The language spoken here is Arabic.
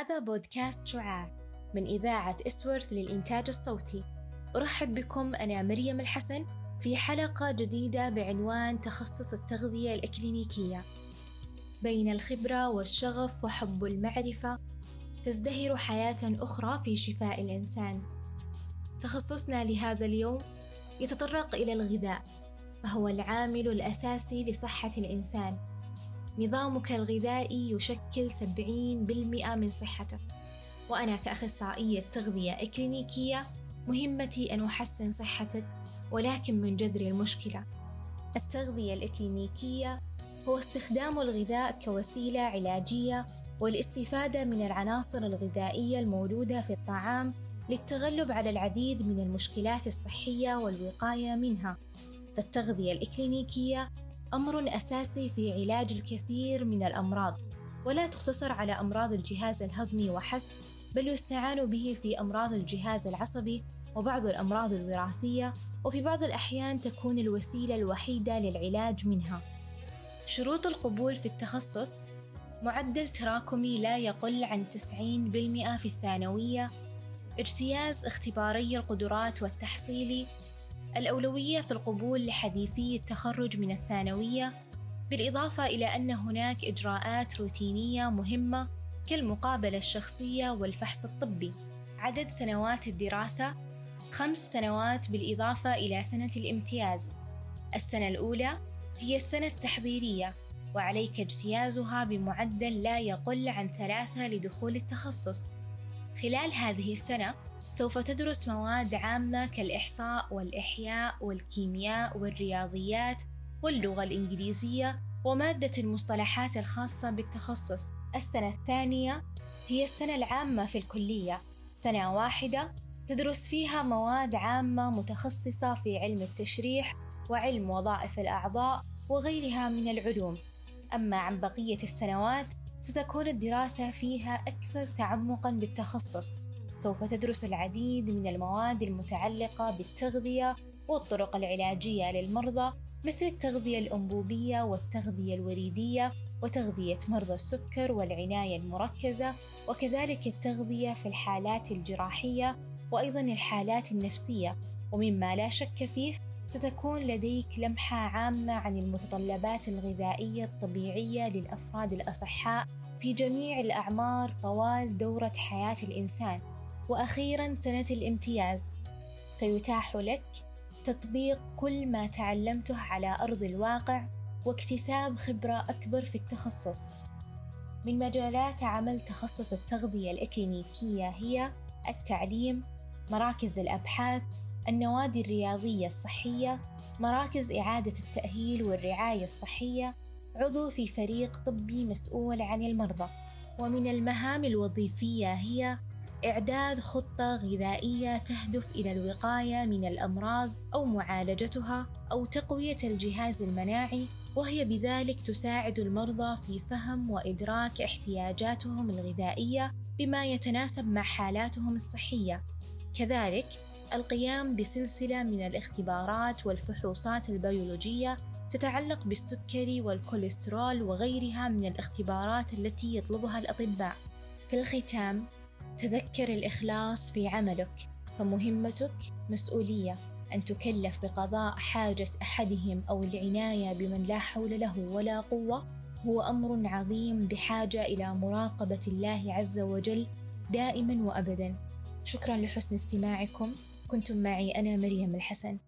هذا بودكاست شعاع من إذاعة إسورث للإنتاج الصوتي. أرحب بكم أنا مريم الحسن في حلقة جديدة بعنوان تخصص التغذية الإكلينيكية. بين الخبرة والشغف وحب المعرفة تزدهر حياة أخرى في شفاء الإنسان. تخصصنا لهذا اليوم يتطرق إلى الغذاء فهو العامل الأساسي لصحة الإنسان. نظامك الغذائي يشكل 70% من صحتك. وأنا كأخصائية تغذية إكلينيكية مهمتي أن أحسن صحتك ولكن من جذر المشكلة. التغذية الإكلينيكية هو استخدام الغذاء كوسيلة علاجية والاستفادة من العناصر الغذائية الموجودة في الطعام للتغلب على العديد من المشكلات الصحية والوقاية منها. فالتغذية الإكلينيكية أمر أساسي في علاج الكثير من الأمراض ولا تقتصر على أمراض الجهاز الهضمي وحسب بل يستعان به في أمراض الجهاز العصبي وبعض الأمراض الوراثية وفي بعض الأحيان تكون الوسيلة الوحيدة للعلاج منها. شروط القبول في التخصص معدل تراكمي لا يقل عن 90% في الثانوية اجتياز اختباري القدرات والتحصيلي الأولوية في القبول لحديثي التخرج من الثانوية بالإضافة إلى أن هناك إجراءات روتينية مهمة كالمقابلة الشخصية والفحص الطبي. عدد سنوات الدراسة خمس سنوات بالإضافة إلى سنة الامتياز. السنة الأولى هي السنة التحضيرية وعليك اجتيازها بمعدل لا يقل عن ثلاثة لدخول التخصص. خلال هذه السنة سوف تدرس مواد عامة كالإحصاء والإحياء والكيمياء والرياضيات واللغة الإنجليزية ومادة المصطلحات الخاصة بالتخصص. السنة الثانية هي السنة العامة في الكلية، سنة واحدة تدرس فيها مواد عامة متخصصة في علم التشريح وعلم وظائف الأعضاء وغيرها من العلوم. أما عن بقية السنوات ستكون الدراسة فيها أكثر تعمقًا بالتخصص، سوف تدرس العديد من المواد المتعلقة بالتغذية والطرق العلاجية للمرضى مثل التغذية الأنبوبية والتغذية الوريدية وتغذية مرضى السكر والعناية المركزة وكذلك التغذية في الحالات الجراحية وأيضا الحالات النفسية. ومما لا شك فيه ستكون لديك لمحة عامة عن المتطلبات الغذائية الطبيعية للأفراد الأصحاء في جميع الأعمار طوال دورة حياة الإنسان. وأخيرا سنة الامتياز. سيتاح لك تطبيق كل ما تعلمته على أرض الواقع واكتساب خبرة أكبر في التخصص. من مجالات عمل تخصص التغذية الإكلينيكية هي التعليم، مراكز الأبحاث، النوادي الرياضية الصحية، مراكز إعادة التأهيل والرعاية الصحية، عضو في فريق طبي مسؤول عن المرضى، ومن المهام الوظيفية هي إعداد خطة غذائية تهدف إلى الوقاية من الأمراض أو معالجتها أو تقوية الجهاز المناعي وهي بذلك تساعد المرضى في فهم وإدراك احتياجاتهم الغذائية بما يتناسب مع حالاتهم الصحية. كذلك القيام بسلسلة من الاختبارات والفحوصات البيولوجية تتعلق بالسكري والكوليسترول وغيرها من الاختبارات التي يطلبها الأطباء. في الختام تذكر الإخلاص في عملك فمهمتك مسؤولية أن تكلف بقضاء حاجة أحدهم أو العناية بمن لا حول له ولا قوة هو أمر عظيم بحاجة إلى مراقبة الله عز وجل دائما وأبدا. شكرا لحسن استماعكم. كنتم معي أنا مريم الحسن.